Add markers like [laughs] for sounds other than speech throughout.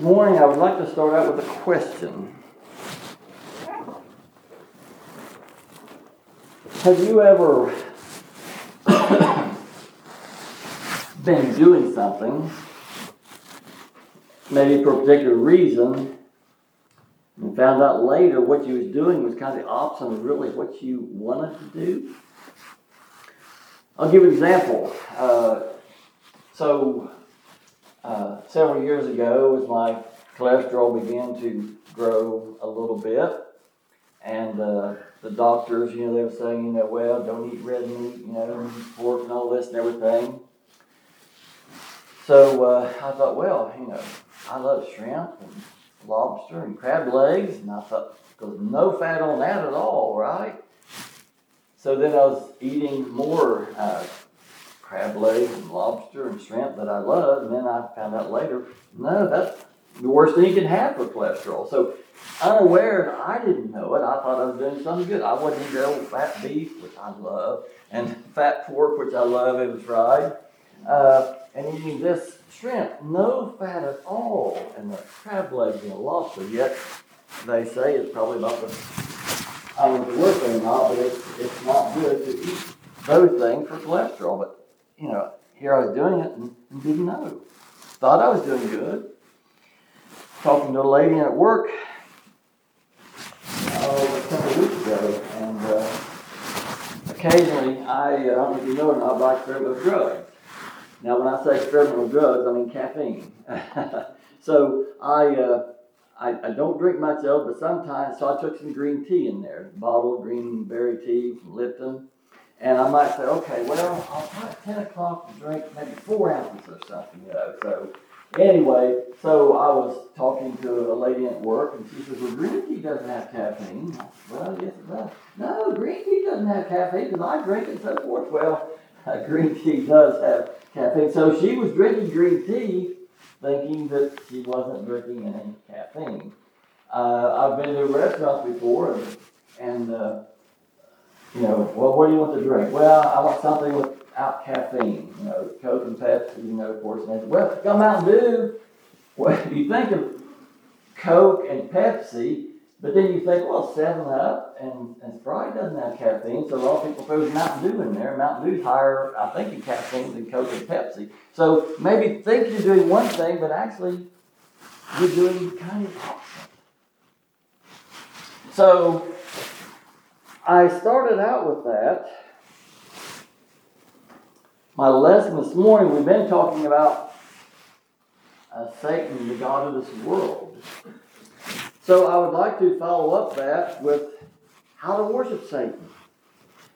Morning I would like to start out with a question. Have you ever [coughs] been doing something, maybe for a particular reason, and found out later what you was doing was kind of the opposite of really what you wanted to do? I'll give an example. Uh, so, uh, several years ago, as my cholesterol began to grow a little bit, and uh, the doctors, you know, they were saying, you know, well, don't eat red meat, you know, pork and all this and everything. So uh, I thought, well, you know, I love shrimp and lobster and crab legs, and I thought, there's no fat on that at all, right? So then I was eating more uh, crab legs and lobster and shrimp that I love, and then I found out later, no, that's the worst thing you can have for cholesterol. So unaware, I didn't know it. I thought I was doing something good. I wasn't eating old fat beef, which I love, and [laughs] fat pork, which I love it was fried. Uh, and eating this shrimp, no fat at all, and the crab legs and the lobster. Yet they say it's probably about the I don't know if it's worth it or not, but it's, it's not good to eat those things for cholesterol. But you know, here I was doing it and, didn't know. Thought I was doing good. Talking to a lady at work oh, a couple weeks ago, and uh, occasionally I, uh, I don't know if you know I experiment with drugs. Now, when I say experiment with drugs, I mean caffeine. [laughs] so I, uh, I, I don't drink much of but sometimes, so I took some green tea in there, bottled green berry tea from Lipton. And I might say, okay, well, I'll try at 10 o'clock to drink maybe four ounces or something, you know. So Anyway, so I was talking to a lady at work, and she says, "Well, green tea doesn't have caffeine." Well, yes, it does. No, green tea doesn't have caffeine because I drink it and so forth. Well, [laughs] uh, green tea does have caffeine. So she was drinking green tea, thinking that she wasn't drinking any caffeine. Uh, I've been to restaurants before, and, and uh, you know, well, what do you want to drink? Well, I want something without caffeine, you know, Coke and Pepsi, you know, of course. And well, got Mountain Dew. Well, [laughs] you think of Coke and Pepsi, but then you think, well, 7 Up and, and Sprite doesn't have caffeine, so a lot of people throw Mountain Dew in there. Mountain Dew's higher, I think, in caffeine than Coke and Pepsi. So maybe think you're doing one thing, but actually you're doing kind of opposite. So I started out with that my lesson this morning, we've been talking about uh, Satan, the God of this world. So I would like to follow up that with how to worship Satan.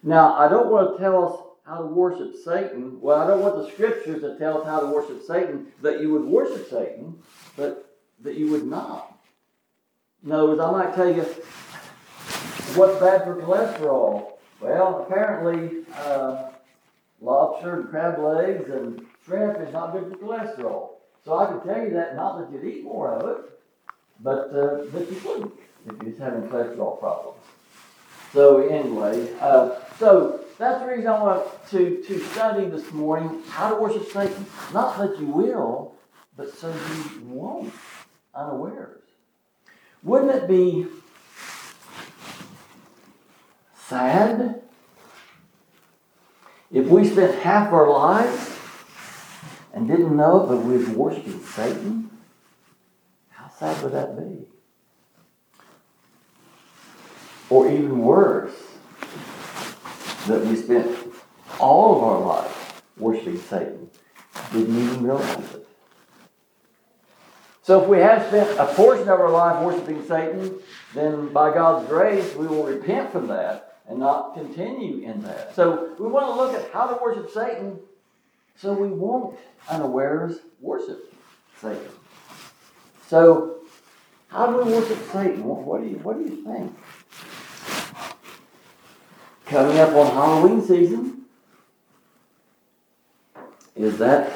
Now, I don't want to tell us how to worship Satan. Well, I don't want the scriptures to tell us how to worship Satan, that you would worship Satan, but that you would not. No, I might tell you what's bad for cholesterol. Well, apparently, uh, lobster and crab legs and shrimp is not good for cholesterol. So I can tell you that, not that you'd eat more of it, but uh, that you wouldn't if you're having cholesterol problems. So anyway, uh, so that's the reason I want to, to study this morning how to worship Satan. Not that you will, but so you won't unawares. Wouldn't it be sad if we spent half our lives and didn't know that we were worshiping Satan, how sad would that be? Or even worse, that we spent all of our life worshiping Satan, didn't even realize it. So if we have spent a portion of our life worshiping Satan, then by God's grace, we will repent from that and not continue in that. So we want to look at how to worship Satan so we won't unawares worship Satan. So how do we worship Satan? What, do you what do you think? Coming up on Halloween season, is that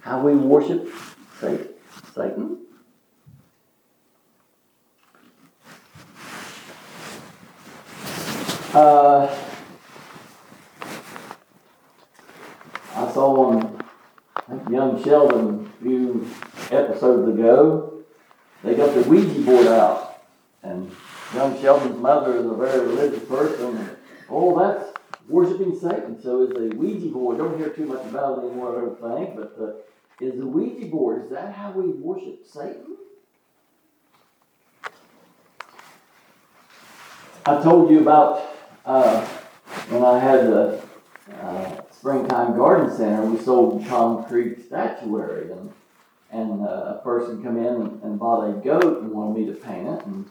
how we worship Satan? Uh, I saw one, young Sheldon a few episodes ago, They got the Ouija board out. And young Sheldon's mother is a very religious person. Oh, that's worshiping Satan. So is the Ouija board. Don't hear too much about it anymore, I don't think. But uh, is the Ouija board, is that how we worship Satan? I told you about uh, when I had the uh, Springtime Garden Center, we sold concrete statuary. And and uh, a person come in and, and bought a goat and wanted me to paint it. And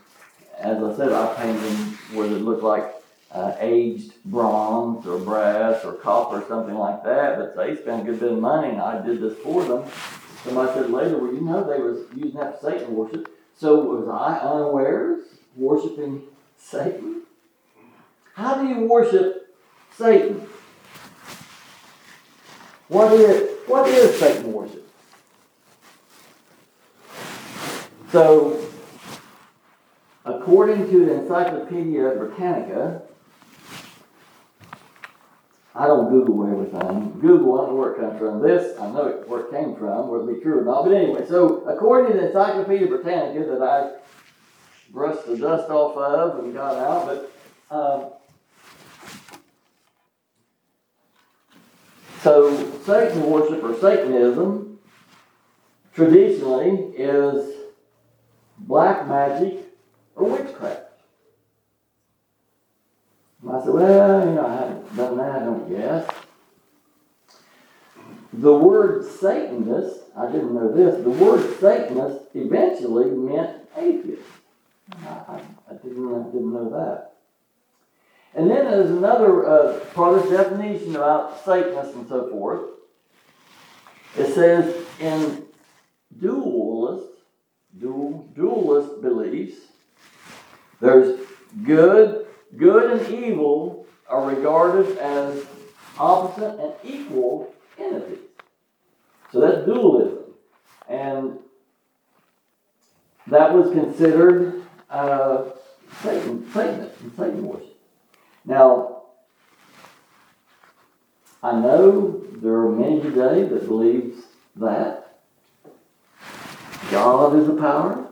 as I said, I painted them where it looked like uh, aged bronze or brass or copper or something like that. But they spent a good bit of money, and I did this for them. Somebody said later, well, you know, they was using that for Satan worship. So was I unawares worshiping Satan? How do you worship Satan? What is what is Satan worship? So, according to the Encyclopedia Britannica, I don't Google everything. Google, I don't know where it comes from. This, I know where it came from, whether it be true or not. But anyway, so according to the Encyclopedia Britannica that I brushed the dust off of and got out, but um, so Satan worship or Satanism traditionally is black magic, or witchcraft. And I said, well, you know, I haven't done that, I don't guess. The word Satanist, I didn't know this, the word Satanist eventually meant atheist. I, I, I didn't, I didn't know that. And then there's another uh, part of the definition about Satanists and so forth. It says in dualist dual, dualist beliefs. There's good, good and evil are regarded as opposite and equal entities. So that's dualism. And that was considered uh, Satan, Satanism, Satan worship. Now, I know there are many today that believes that. God is a power,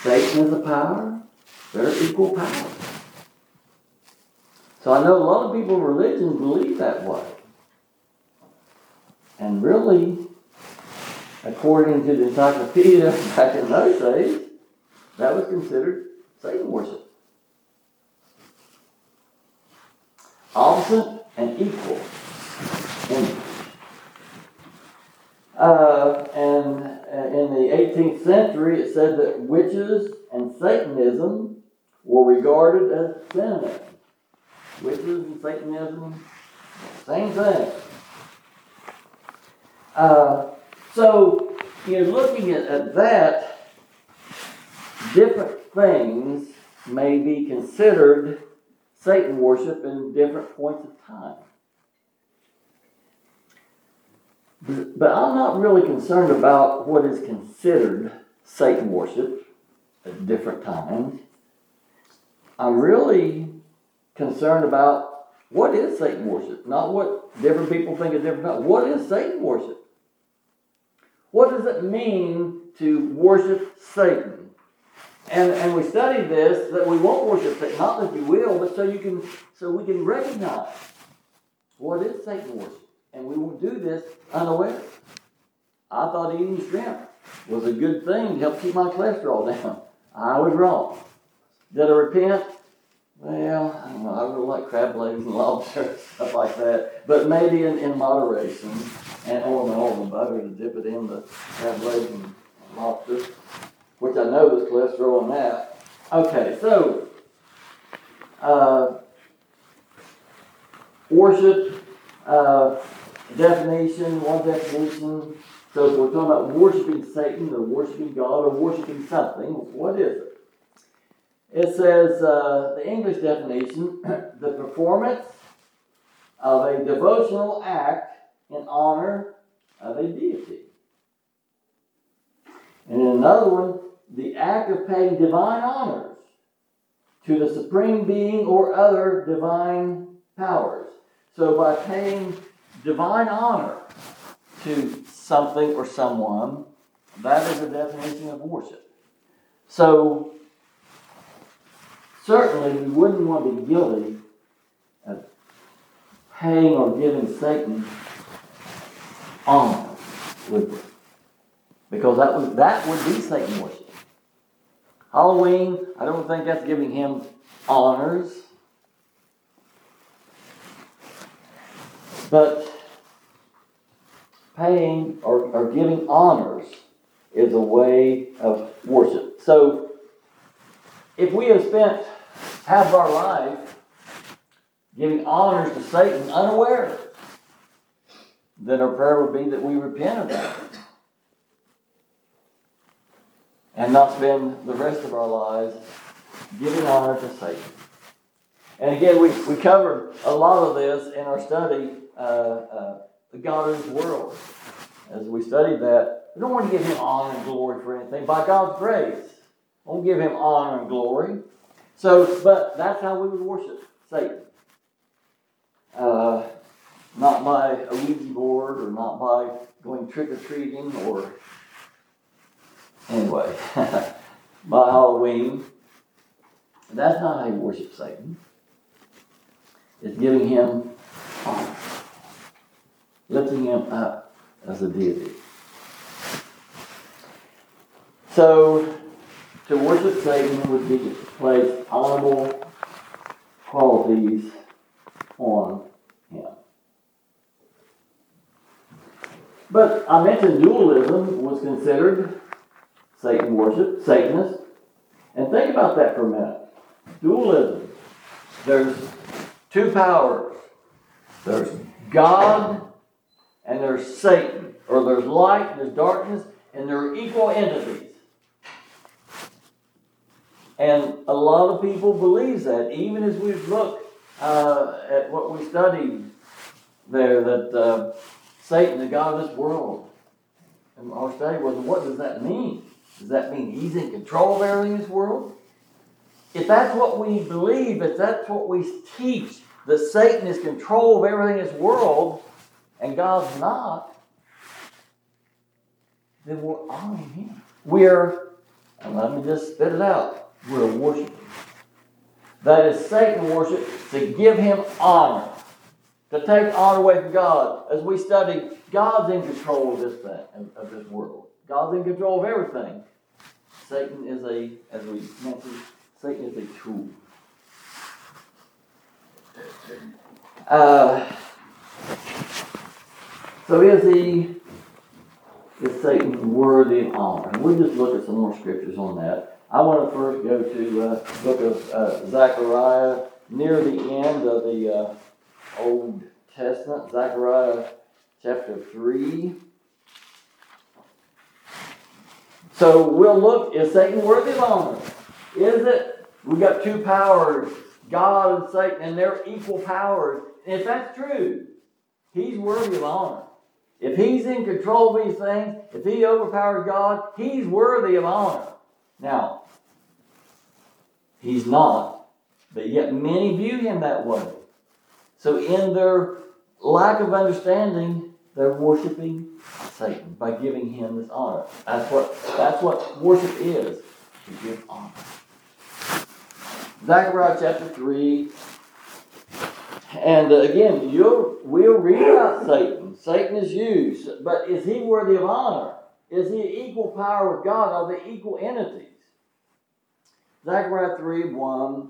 Satan is a power, they're equal power. So I know a lot of people in religion believe that way. And really, according to the encyclopedia [laughs] back in those days, that was considered Satan worship. Opposite and equal. Uh, and uh, in the 18th century, it said that witches and Satanism were regarded as synonyms. Witches and Satanism, same thing. Uh, so, you're looking at, at that, different things may be considered Satan worship in different points of time. But I'm not really concerned about what is considered Satan worship at different times. I'm really concerned about what is Satan worship, not what different people think of different times. What is Satan worship? What does it mean to worship Satan? And, and we study this that we won't worship Satan, not that you will, but so you can so we can recognize what is Satan worship and we will do this unaware. I thought eating shrimp was a good thing to help keep my cholesterol down. [laughs] I was wrong. Did I repent? Well, I don't know. I really like crab legs and [laughs] lobster, stuff like that. But maybe in, in moderation. And or the oil and butter to dip it in the crab legs and lobster, which I know there's cholesterol in that. Okay, so uh, worship. Uh, definition, one definition. So if we're talking about worshiping Satan or worshiping God or worshiping something, what is it? It says, uh, the English definition, [clears throat] the performance of a devotional act in honor of a deity. And another one, the act of paying divine honors to the supreme being or other divine powers. So by paying divine honor to something or someone, that is a definition of worship. So, certainly we wouldn't want to be guilty of paying or giving Satan honor, would we? Because that would, that would be Satan worship. Halloween, I don't think that's giving him honors. But paying or, or giving honors is a way of worship. So if we have spent half of our life giving honors to Satan unaware, then our prayer would be that we repent of that. And not spend the rest of our lives giving honor to Satan. And again, we, we covered a lot of this in our study, uh, uh, The God of This World. As we studied that, we don't want to give him honor and glory for anything. By God's grace, we won't give him honor and glory. So, but that's how we would worship Satan. Uh, not by a Ouija board or not by going trick or treating or anyway, [laughs] by Halloween. That's not how you worship Satan. It's giving him honor, lifting him up as a deity. So, to worship Satan would be to place honorable qualities on him. But I mentioned dualism was considered Satan worship, Satanist. And think about that for a minute. Dualism. There's two powers. There's God and there's Satan. Or there's light and there's darkness, and they're equal entities. And a lot of people believe that, even as we look uh, at what we studied there, that uh, Satan, the God of this world, and our study was, what does that mean? Does that mean he's in control of everything in this world? If that's what we believe, if that's what we teach, that Satan is control of everything in this world, and God's not, then we're honoring him. We're, and let me just spit it out, we're worshiping. That is Satan worship to give him honor, to take honor away from God. As we study, God's in control of this thing, of this world. God's in control of everything. Satan is a, as we mentioned, Satan is a tool. Uh, so is he is Satan worthy of honor? And we'll just look at some more scriptures on that. I want to first go to uh, book of uh, Zechariah, near the end of the uh, Old Testament, Zechariah chapter 3. So we'll look, is Satan worthy of honor? Is it? We got two powers, God and Satan, and they're equal powers. And if that's true, he's worthy of honor. If he's in control of these things, if he overpowers God, he's worthy of honor. Now, he's not, but yet many view him that way. So, in their lack of understanding, they're worshiping Satan by giving him this honor. That's what that's what worship is to give honor. Zechariah chapter 3. And uh, again, you'll, we'll read about Satan. Satan is used, but is he worthy of honor? Is he equal power with God? Are they equal entities? Zechariah 3 1.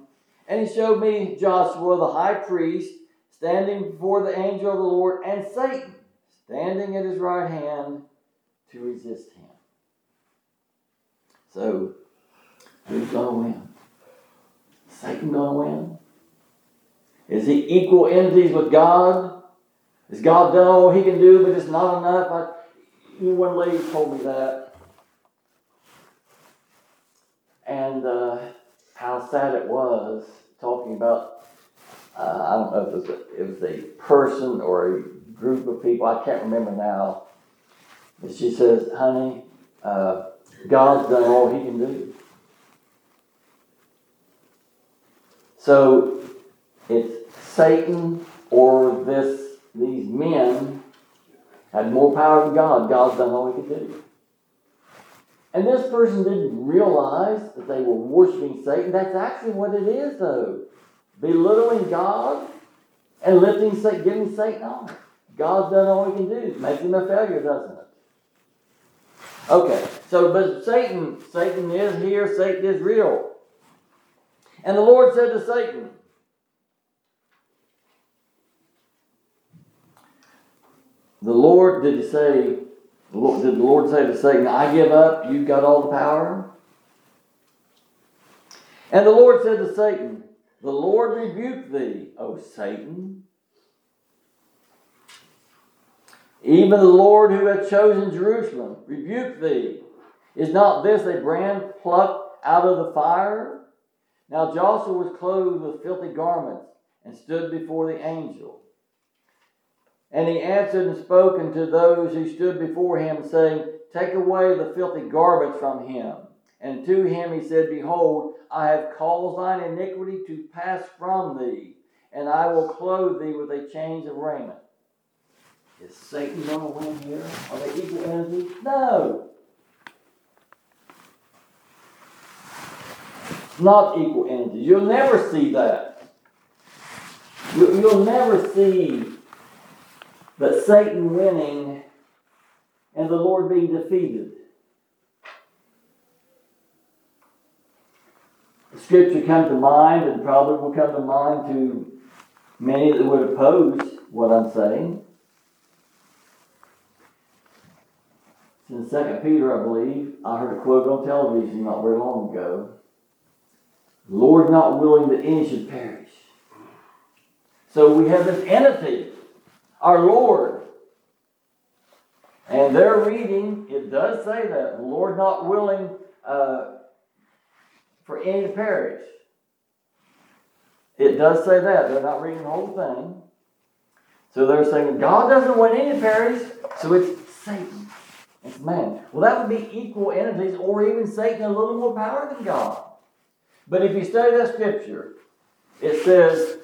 And he showed me Joshua, the high priest, standing before the angel of the Lord, and Satan standing at his right hand to resist him. So, who's going to win? Satan going to win? Is he equal entities with God? Has God done all he can do, but it's not enough? I, one lady told me that. And uh, how sad it was talking about, uh, I don't know if it was, a, it was a person or a group of people, I can't remember now. But she says, honey, uh, God's done all he can do. So it's Satan or this these men had more power than God. God's done all he could do. And this person didn't realize that they were worshiping Satan. That's actually what it is, though. Belittling God and lifting Satan, giving Satan honor. God's done all he can do. Makes him a failure, doesn't it? Okay, so but Satan, Satan is here, Satan is real. And the Lord said to Satan, The Lord, did he say, did the Lord say to Satan, I give up, you've got all the power? And the Lord said to Satan, The Lord rebuke thee, O Satan. Even the Lord who hath chosen Jerusalem rebuke thee. Is not this a brand plucked out of the fire? Now Joshua was clothed with filthy garments and stood before the angel. And he answered and spoke unto those who stood before him, saying, Take away the filthy garments from him. And to him he said, Behold, I have caused thine iniquity to pass from thee, and I will clothe thee with a change of raiment. Is Satan going to win here? Are they equal entities? No. Not equal entities. You'll never see that. You'll never see that Satan winning and the Lord being defeated. The scripture comes to mind and probably will come to mind to many that would oppose what I'm saying. In Second Peter, I believe, I heard a quote on television not very long ago. Lord not willing that any should perish. So we have this entity, our Lord. And their reading, it does say that. The Lord not willing uh, for any to perish. It does say that. They're not reading the whole thing. So they're saying God doesn't want any to perish, so it's Satan. Man. Well, that would be equal entities, or even Satan a little more power than God. But if you study that scripture, it says,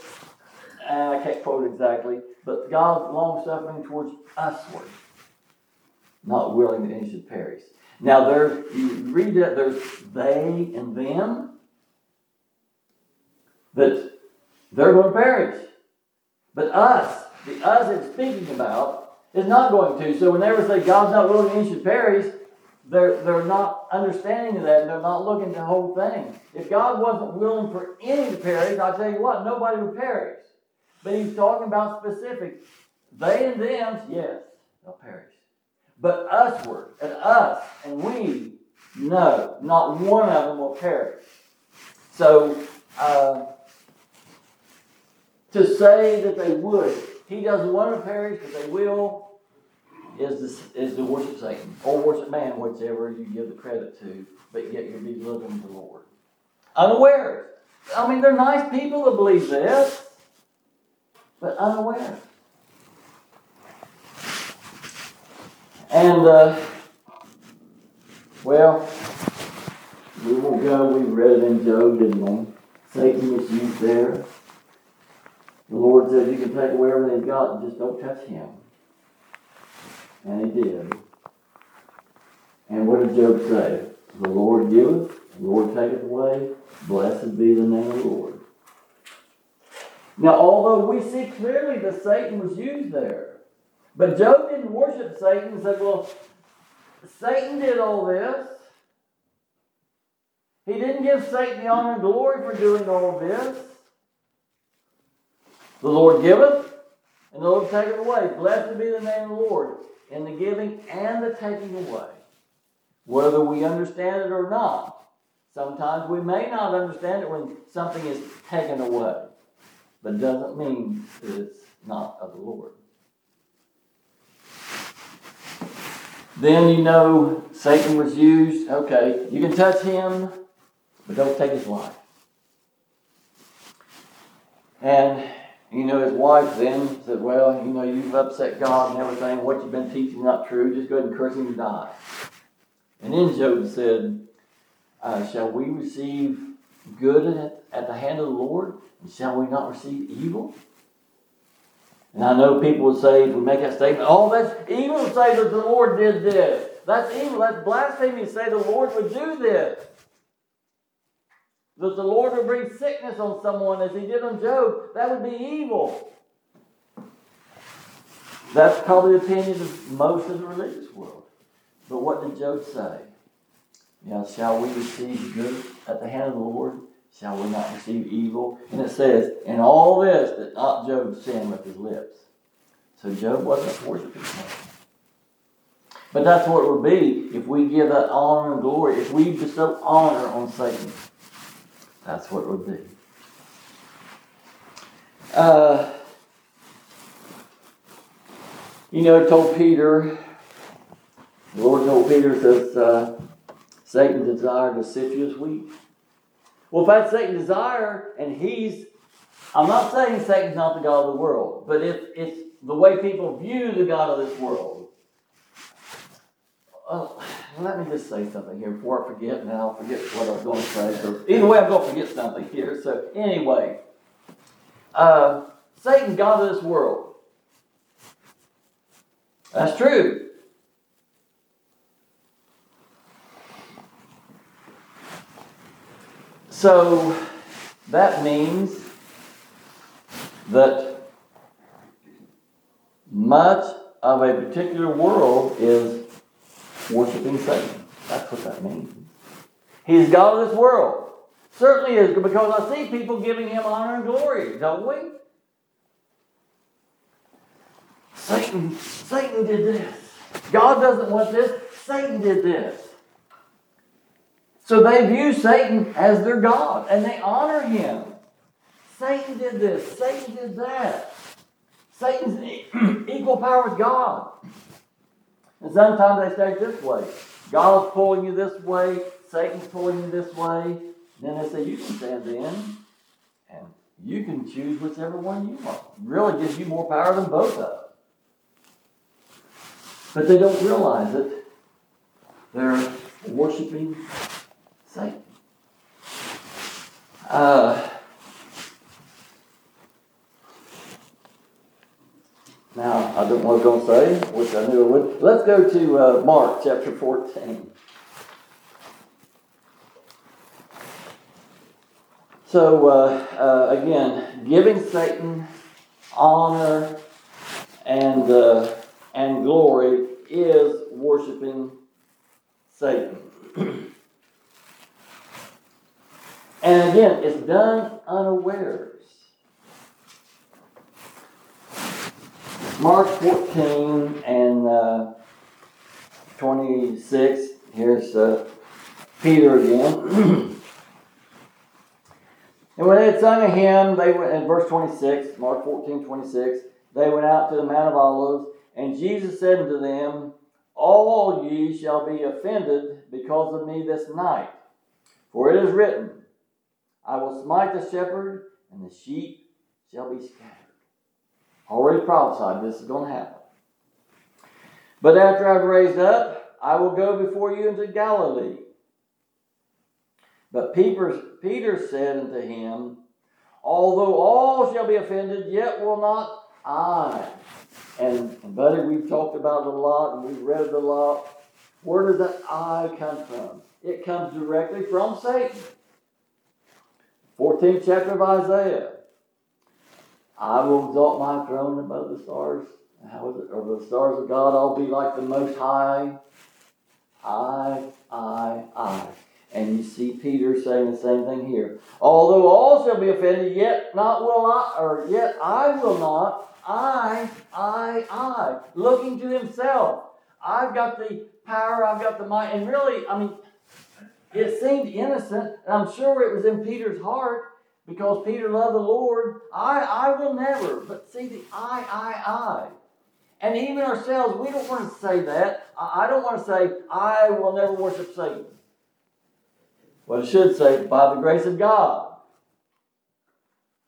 I can't quote exactly, but God's long suffering towards usward, not willing that any should perish. Now there's you read that there's they and them that they're going to perish. But us, the us it's speaking about, is not going to. So when they say God's not willing any should perish, they're, they're not understanding that and they're not looking at the whole thing. If God wasn't willing for any to perish, I tell you what, nobody would perish. But he's talking about specific. They and them, yes, they'll perish. But us usward and us and we, no, not one of them will perish. So uh, to say that they would, he doesn't want to perish, but they will is the, is the worship Satan or worship man, whichever you give the credit to, but yet you're belittling the Lord. Unaware. I mean, they're nice people that believe this, but unaware. And, uh, well, we will go. We read it in Job, didn't we? Satan is used there. The Lord says you can take away everything he's got just don't touch him. And he did. And what did Job say? The Lord giveth, the Lord taketh away. Blessed be the name of the Lord. Now, although we see clearly that Satan was used there, but Job didn't worship Satan and said, Well, Satan did all this. He didn't give Satan the honor and glory for doing all this. The Lord giveth, and the Lord taketh away. Blessed be the name of the Lord in the giving and the taking away, whether we understand it or not. Sometimes we may not understand it when something is taken away, but it doesn't mean that it's not of the Lord. Then you know Satan was used. Okay, you can touch him, but don't take his life. And you know, his wife then said, Well, you know, you've upset God and everything. What you've been teaching is not true. Just go ahead and curse him and die. And then Job said, uh, Shall we receive good at, the hand of the Lord? And shall we not receive evil? And I know people would say, if we make that statement, oh, that's evil to say that the Lord did this. That's evil. That's blasphemy to say the Lord would do this. That the Lord would bring sickness on someone as he did on Job. That would be evil. That's probably the opinion of most of the religious world. But what did Job say? You know, shall we receive good at the hand of the Lord? Shall we not receive evil? And it says, in all this, that not Job sinned with his lips. So Job wasn't worshiping him. But that's what it would be if we give that honor and glory, if we bestow honor on Satan. That's what it would be. Uh, you know, it told Peter, the Lord told Peter, says, uh, Satan desired to sift you as wheat. Well, if that's Satan's desire, and he's, I'm not saying Satan's not the God of the world, but if it's the way people view the God of this world, well, let me just say something here before I forget, and I'll forget what I was going to say. So either way, I'm going to forget something here. So anyway, uh, Satan's God of this world. That's true. So that means that much of a particular world is worshiping Satan. That's what that means. He's God of this world. Certainly is, because I see people giving him honor and glory, don't we? Satan, Satan did this. God doesn't want this. Satan did this. So they view Satan as their God and they honor him. Satan did this. Satan did that. Satan's [clears throat] equal power with God. And sometimes they say this way God's pulling you this way, Satan's pulling you this way. Then they say you can stand in and you can choose whichever one you want. Really gives you more power than both of them. But they don't realize it. They're worshiping Satan. Uh, now, I don't know what I was going to say, which I knew I would. Let's go to uh, Mark chapter 14. So, uh, uh, again, giving Satan honor and, uh, and glory is worshiping Satan. [clears throat] and again, it's done unawares. Mark 14 and uh, 26, here's uh, Peter again. [clears throat] And when they had sung a hymn, they went in verse 26, Mark 14, 26, they went out to the Mount of Olives, and Jesus said unto them, All ye shall be offended because of me this night. For it is written, I will smite the shepherd, and the sheep shall be scattered. Already prophesied this is going to happen. But after I've raised up, I will go before you into Galilee. But Peter, Peter said unto him, Although all shall be offended, yet will not I. And, and buddy, we've talked about it a lot and we've read it a lot. Where does that I come from? It comes directly from Satan. 14th chapter of Isaiah. I will exalt my throne above the stars. How is it? Or the stars of God, I'll be like the Most High. I, I, I. And you see Peter saying the same thing here. Although all shall be offended, yet not will I, or yet I will not. I, I, I. Looking to himself. I've got the power, I've got the might. And really, I mean, it seemed innocent, and I'm sure it was in Peter's heart because Peter loved the Lord. I, I will never. But see the I, I, I. And even ourselves, we don't want to say that. I don't want to say, I will never worship Satan. Well, it should say, by the grace of God,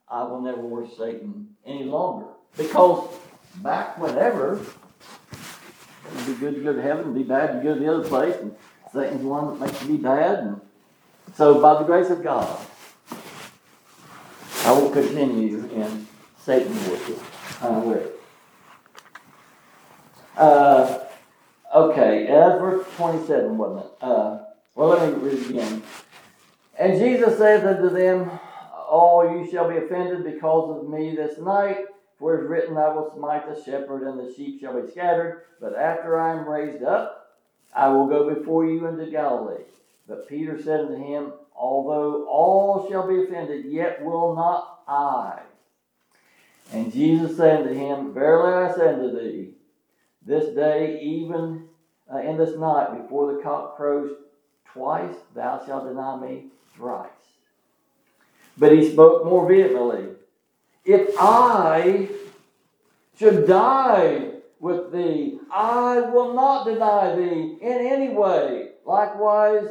I will never worship Satan any longer. Because back whenever, it would be good to go to heaven, be bad to go to the other place, and Satan's one that makes you be bad. And so, by the grace of God, I will continue in Satan worship unaware. Uh, Okay, that's verse 27, wasn't it? Uh, well, let me read again. And Jesus saith unto them, All you shall be offended because of me this night. For it is written, I will smite the shepherd, and the sheep shall be scattered. But after I am raised up, I will go before you into Galilee. But Peter said unto him, Although all shall be offended, yet will not I. And Jesus said unto him, Verily I say unto thee, this day, even uh, in this night, before the cock crows twice, thou shalt deny me thrice. But he spoke more vehemently, If I should die with thee, I will not deny thee in any way. Likewise,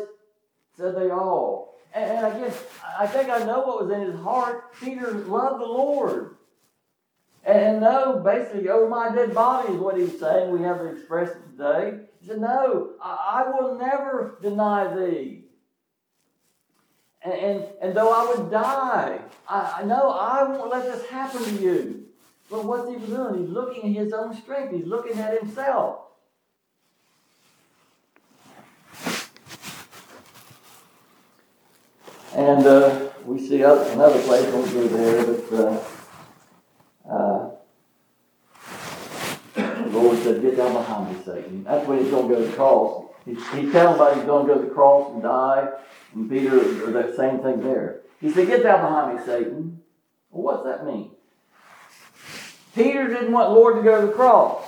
said they all. And, and again, I think I know what was in his heart. Peter loved the Lord. And no, basically, over my dead body is what he's saying. We have to express it today. He said, No, I, I will never deny thee. And, and, and though I would die, I, I know I won't let this happen to you. But what's he doing? He's looking at his own strength, he's looking at himself. And uh, we see another place, won't go there, but. Uh, uh, the [coughs] Lord said, Get down behind me, Satan. That's when he's going to go to the cross. He's, he's telling about he's going to go to the cross and die. And Peter, or that same thing there. He said, Get down behind me, Satan. Well, what's that mean? Peter didn't want Lord to go to the cross.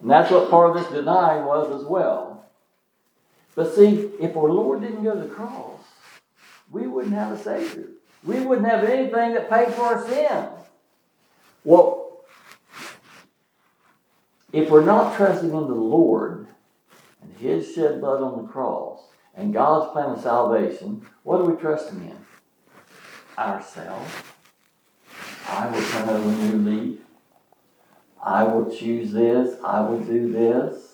And that's what part of this denying was as well. But see, if our Lord didn't go to the cross, we wouldn't have a Savior. We wouldn't have anything that paid for our sin. Well, if we're not trusting in the Lord and His shed blood on the cross and God's plan of salvation, what are we trusting in? Ourselves. I will turn over a new leaf. I will choose this. I will do this.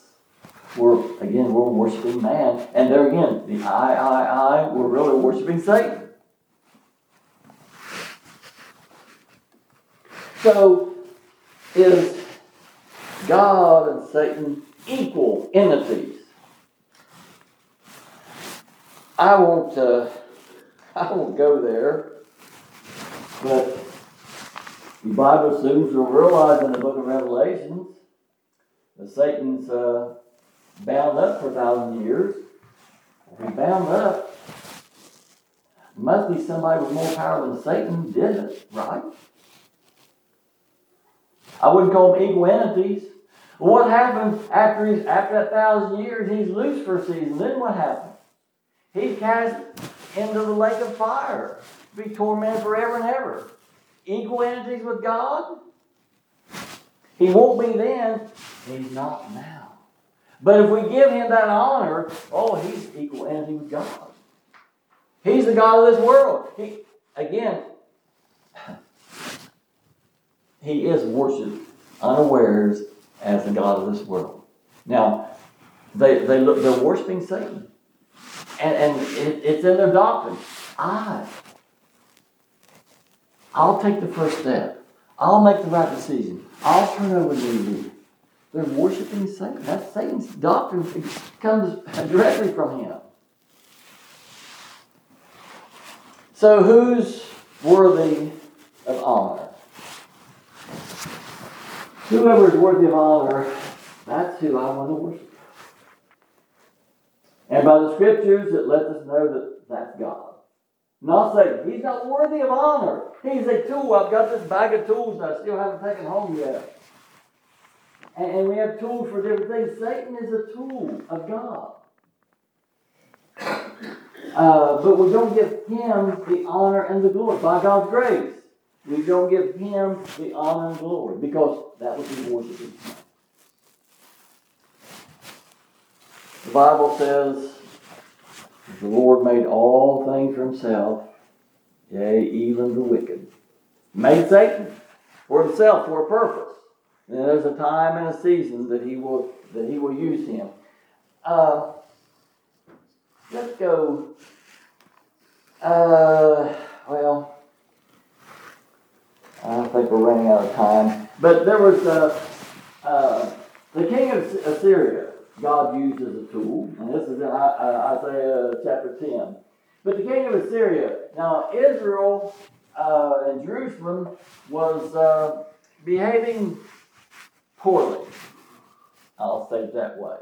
We're again we're worshiping man, and there again the I, I, I. We're really worshiping Satan. So, is God and Satan equal entities? I won't. Uh, [laughs] I won't go there, but the Bible students will realize in the Book of Revelations that Satan's uh, bound up for a thousand years. If bound up, must be somebody with more power than Satan did it, right? I wouldn't call them equal entities. What happened after he's after that thousand years? He's loose for a season. Then what happened? He's cast into the lake of fire, be tormented forever and ever. Equal entities with God. He won't be then. He's not now. But if we give him that honor, oh, he's equal entity with God. He's the God of this world. He, again, he is worshipped unawares as the God of this world. Now, they, they look, they're worshiping Satan. And, and it, it's in their doctrine. I, I'll take the first step. I'll make the right decision. I'll turn over to you. They're worshiping Satan. That's Satan's doctrine. It comes directly from him. So who's worthy of honor? Whoever is worthy of honor, that's who I want to worship. And by the scriptures, it lets us know that that's God. Not Satan. He's not worthy of honor. He's a tool. I've got this bag of tools that I still haven't taken home yet. And, we have tools for different things. Satan is a tool of God. Uh, but we don't give him the honor and the glory by God's grace. We don't give him the honor and glory because that would be worshiping him. The Bible says the Lord made all things for himself, yea, even the wicked. Made Satan for himself, for a purpose. And there's a time and a season that he will that he will use him. Uh, let's go. Uh, well, I think we're running out of time. But there was uh, uh, the king of Assyria, God used as a tool, and this is in Isaiah chapter 10. But the king of Assyria, now Israel uh, and Jerusalem was uh, behaving poorly. I'll say it that way.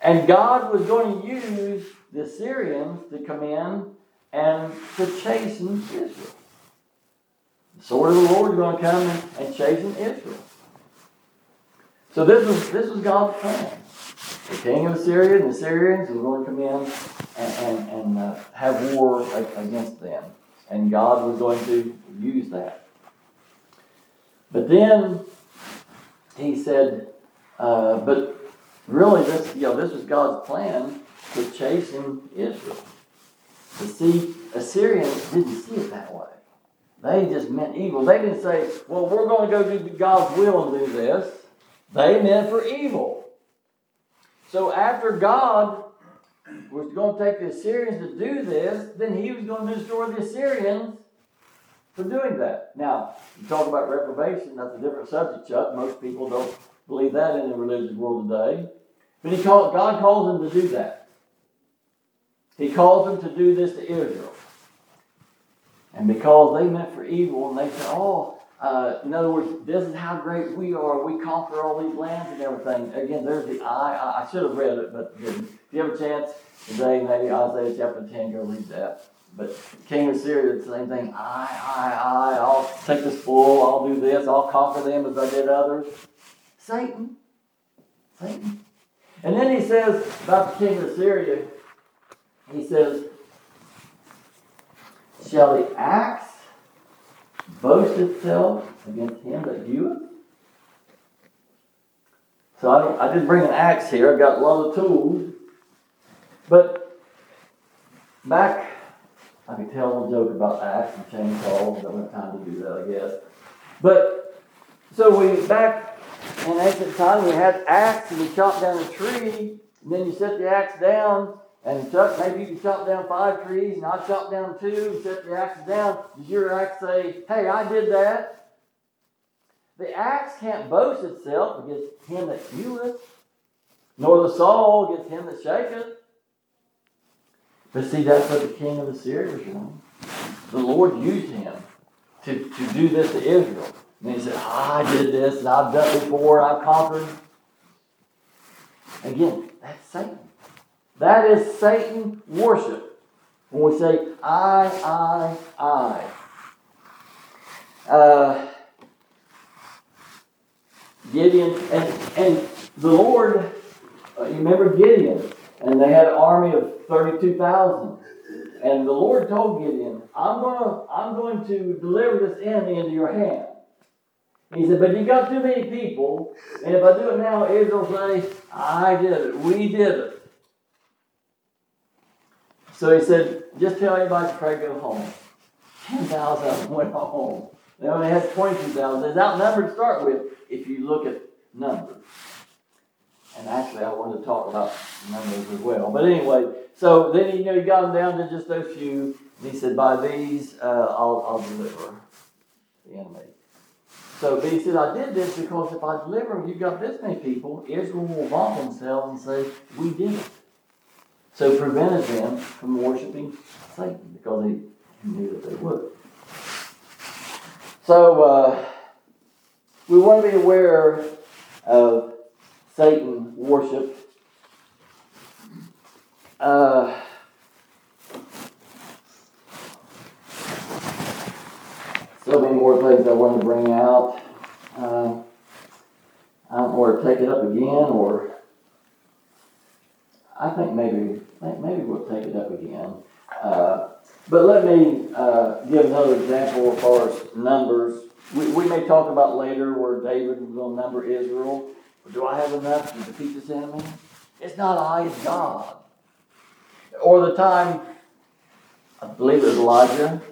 And God was going to use the Assyrians to come in and to chasten Israel. The sword of the Lord is going to come and chasten Israel. So this was this was God's plan. The king of Assyria and the Syrians were going to come in and, and, and uh, have war against them. And God was going to use that. But then he said, uh, but really this you know this was God's plan to chasten Israel. To see Assyrians didn't see it that way. They just meant evil. They didn't say, well, we're going to go do God's will and do this. They meant for evil. So after God was going to take the Assyrians to do this, then he was going to destroy the Assyrians for doing that. Now, you talk about reprobation, that's a different subject, Chuck. Most people don't believe that in the religious world today. But he called, God calls him to do that. He calls him to do this to Israel. And because they meant for evil, and they said, oh, uh, in other words, this is how great we are. We conquer all these lands and everything. Again, there's the I. I, I should have read it, but didn't. If you have a chance today, maybe Isaiah chapter 10, go read that. But King of Syria did the same thing. I, I, I, I'll take this bull, I'll do this, I'll conquer them as I did others. Satan. Satan. And then he says about the king of Syria, he says, Shall the axe boast itself against him that vieweth? So I, I didn't bring an axe here. I've got a lot of tools. But back, I can tell a joke about axe and chainsaws. I don't have time to do that, I guess. But so we back in ancient time, we had axe and we chopped down a tree. And then you set the axe down and Chuck, maybe you can chop down five trees, and I chop down two and set the axe down. Does your axe say, hey, I did that? The axe can't boast itself against him that heweth, nor the saw against him that shaketh. But see, that's what the king of Assyria was doing. The Lord used him to, to do this to Israel. And he said, I did this, and I've done before, I've conquered. Again, that's Satan. That is Satan worship. When we say, I, I, I. Uh, Gideon, and, and the Lord, uh, you remember Gideon, and they had an army of 32,000. And the Lord told Gideon, I'm going to I'm going to deliver this enemy into your hand. He said, but you got too many people, and if I do it now, Israel will say, I did it. We did it. So he said, just tell everybody to pray go home. 10,000 of them went home. They only had 22,000. They're outnumbered to start with if you look at numbers. And actually, I wanted to talk about numbers as well. But anyway, so then you know he got them down to just those few. And he said, by these, uh, I'll, I'll deliver the enemy. So, but he said, I did this because if I deliver them, you've got this many people, Israel will vaunt themselves and say, we did it. So prevented them from worshiping Satan because he knew that they would. So uh, we want to be aware of Satan worship. Uh, so many more things I want to bring out. Uh, I don't know where to take it up again or I think maybe maybe we'll take it up again. Uh, but let me uh, give another example as far as numbers. We, we may talk about later where David going number Israel. Do I have enough to defeat this enemy? It's not I, it's God. Or the time, I believe it was Elijah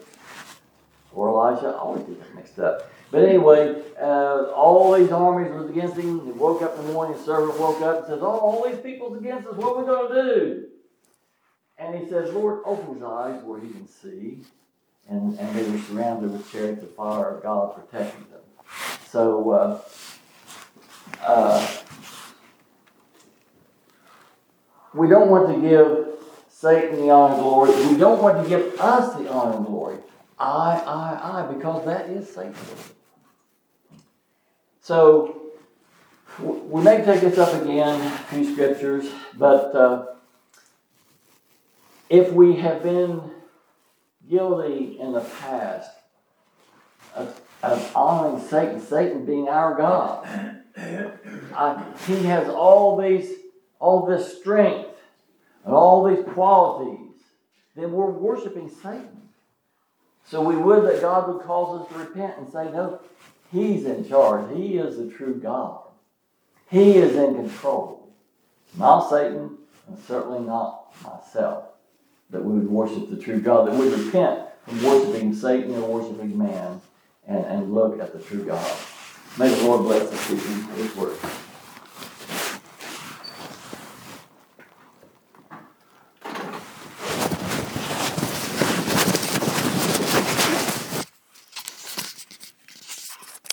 or Elisha, I always get that mixed up. But anyway, uh, all these armies was against him. He woke up in the morning, his servant woke up and says, Oh, all these people's against us. What are we going to do? And he says, Lord, open his eyes where he can see. And, and they were surrounded with chariots of fire of God protecting them. So, uh, uh, we don't want to give Satan the honor and glory. We don't want to give us the honor and glory. I, I, I, because that is Satan. So, we may take this up again, a few scriptures, but uh, if we have been guilty in the past of, of honoring Satan, Satan being our God, He has all these, all this strength and all these qualities, then we're worshiping Satan. So we would that God would cause us to repent and say, no, He's in charge. He is the true God. He is in control. Not Satan, and certainly not myself. That we would worship the true God, that we repent from worshiping Satan and worshiping man and, and look at the true God. May the Lord bless us, teaching His word.